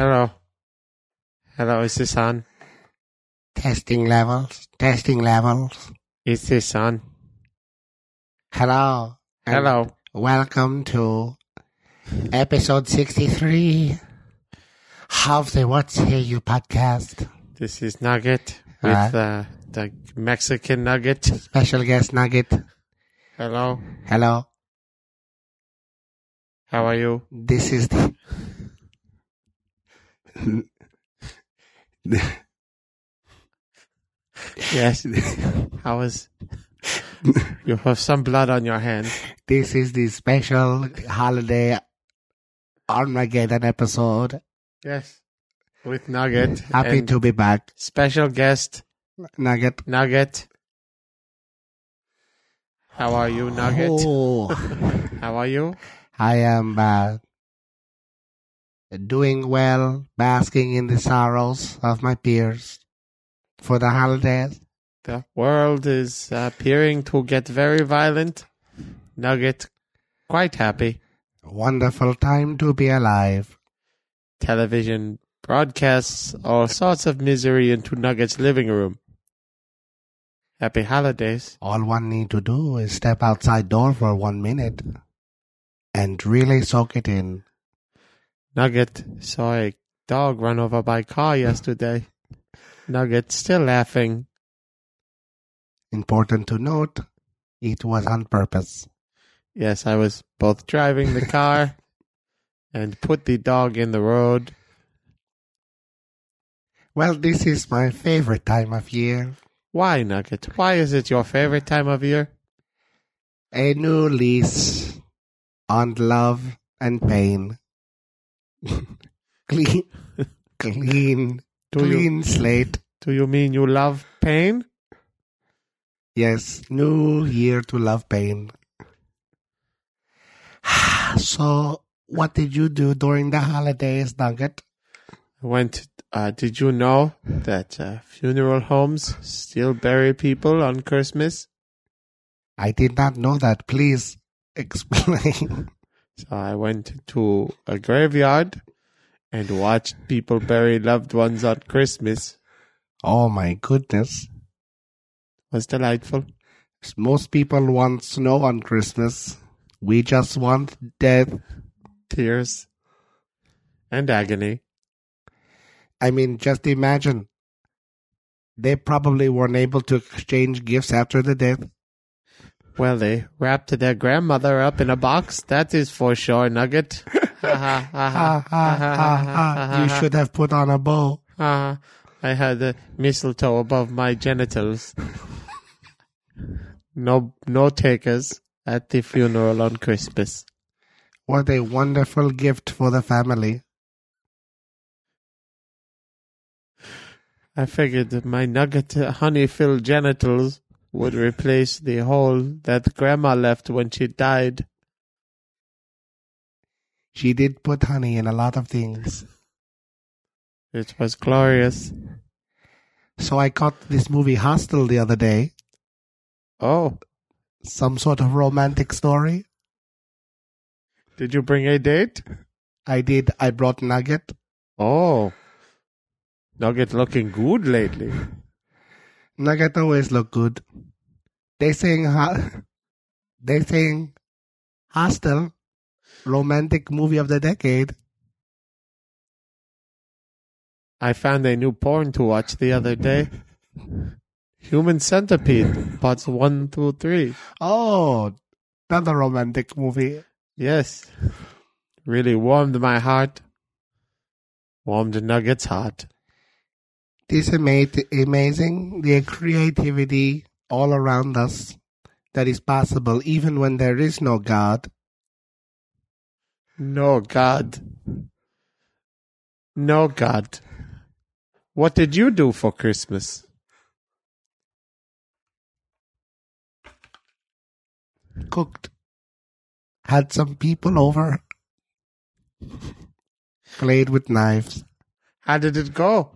Hello. Hello, is this on? Testing levels. Testing levels. Is this on? Hello. and Hello. Welcome to episode 63 of the What Say You podcast. This is Nugget with Alright. uh, the Mexican Nugget. Special guest Nugget. Hello. Hello. How are you? This is the. Yes. How is? You have some blood on your hand. this is the special holiday Armageddon episode. Yes. With Nugget. Happy and to be back. Special guest Nugget. Nugget. How are you, Nugget? Oh. How are you? I am uh, doing well, basking in the sorrows of my peers for the holidays. The world is appearing to get very violent. Nugget, quite happy. Wonderful time to be alive. Television broadcasts all sorts of misery into Nugget's living room. Happy holidays. All one need to do is step outside door for one minute and really soak it in. Nugget saw a dog run over by car yesterday. Nugget still laughing. Important to note, it was on purpose. Yes, I was both driving the car and put the dog in the road. Well, this is my favorite time of year. Why, Nugget? Why is it your favorite time of year? A new lease on love and pain. Clean, clean, Do you clean slate. do you mean you love pain? Yes, new year to love pain. so, what did you do during the holidays, Nugget? I went. Uh, did you know that uh, funeral homes still bury people on Christmas? I did not know that. Please explain. So I went to a graveyard and watched people bury loved ones on Christmas. oh my goodness. It was delightful. Most people want snow on Christmas. We just want death. Tears and agony. I mean, just imagine. They probably weren't able to exchange gifts after the death. Well, they wrapped their grandmother up in a box. That is for sure, Nugget. You should have put on a bow. I had a mistletoe above my genitals. No, no takers at the funeral on Christmas. What a wonderful gift for the family. I figured that my nugget honey-filled genitals would replace the hole that Grandma left when she died. She did put honey in a lot of things. It was glorious. So I caught this movie Hostel the other day. Oh, Some sort of romantic story. did you bring a date? I did. I brought Nugget. Oh, Nugget looking good lately. Nugget always look good. They sing, they sing Hostel, romantic movie of the decade. I found a new porn to watch the other day. Human Centipede, parts one through three. Oh, another romantic movie. Yes, really warmed my heart. Warmed Nugget's heart. This is ama- amazing, the creativity all around us that is possible even when there is no God. No God. No God. What did you do for Christmas? Cooked. Had some people over. Played with knives. How did it go?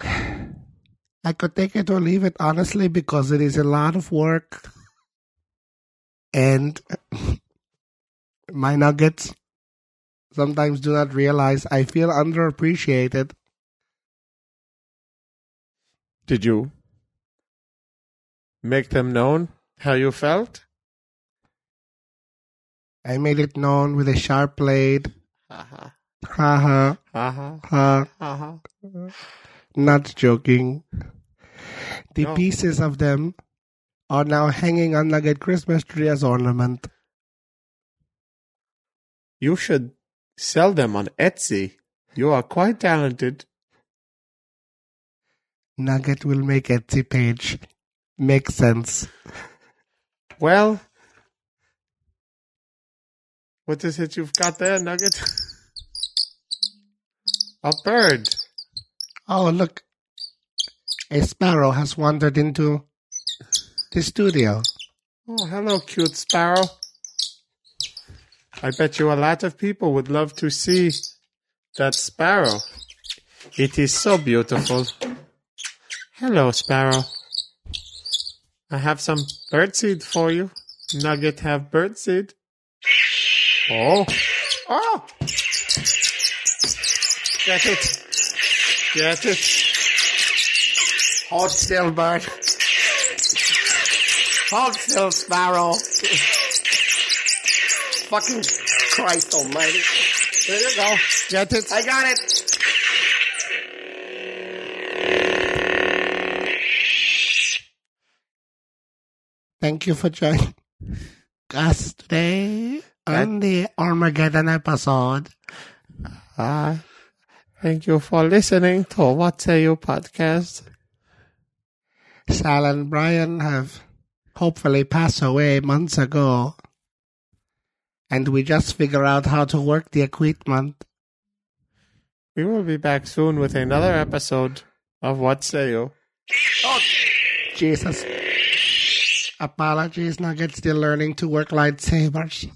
I could take it or leave it honestly because it is a lot of work. And my nuggets sometimes do not realize I feel underappreciated. Did you make them known how you felt? I made it known with a sharp blade. Ha Ha ha ha ha ha. ha ha. Not joking. The No. pieces of them are now hanging on Nugget Christmas tree as ornament. You should sell them on Etsy. You are quite talented. Nugget will make Etsy page. Makes sense. Well, what is it you've got there, Nugget? A bird. Oh, look. A sparrow has wandered into the studio. Oh, hello, cute sparrow. I bet you a lot of people would love to see that sparrow. It is so beautiful. Hello, sparrow. I have some birdseed for you. Nugget have birdseed. Oh. Oh! Get it. Get it. Hold still, bird. Hold still, sparrow. Fucking Christ almighty. There you go. Get it. I got it. Thank you for joining us today on the Armageddon episode. Uh, thank you for listening to What Say You podcast. Sal and Brian have hopefully passed away months ago. And we just figure out how to work the equipment. We will be back soon with another episode of What Say You. Oh, Jesus. Apologies, Nugget still learning to work lightsabers.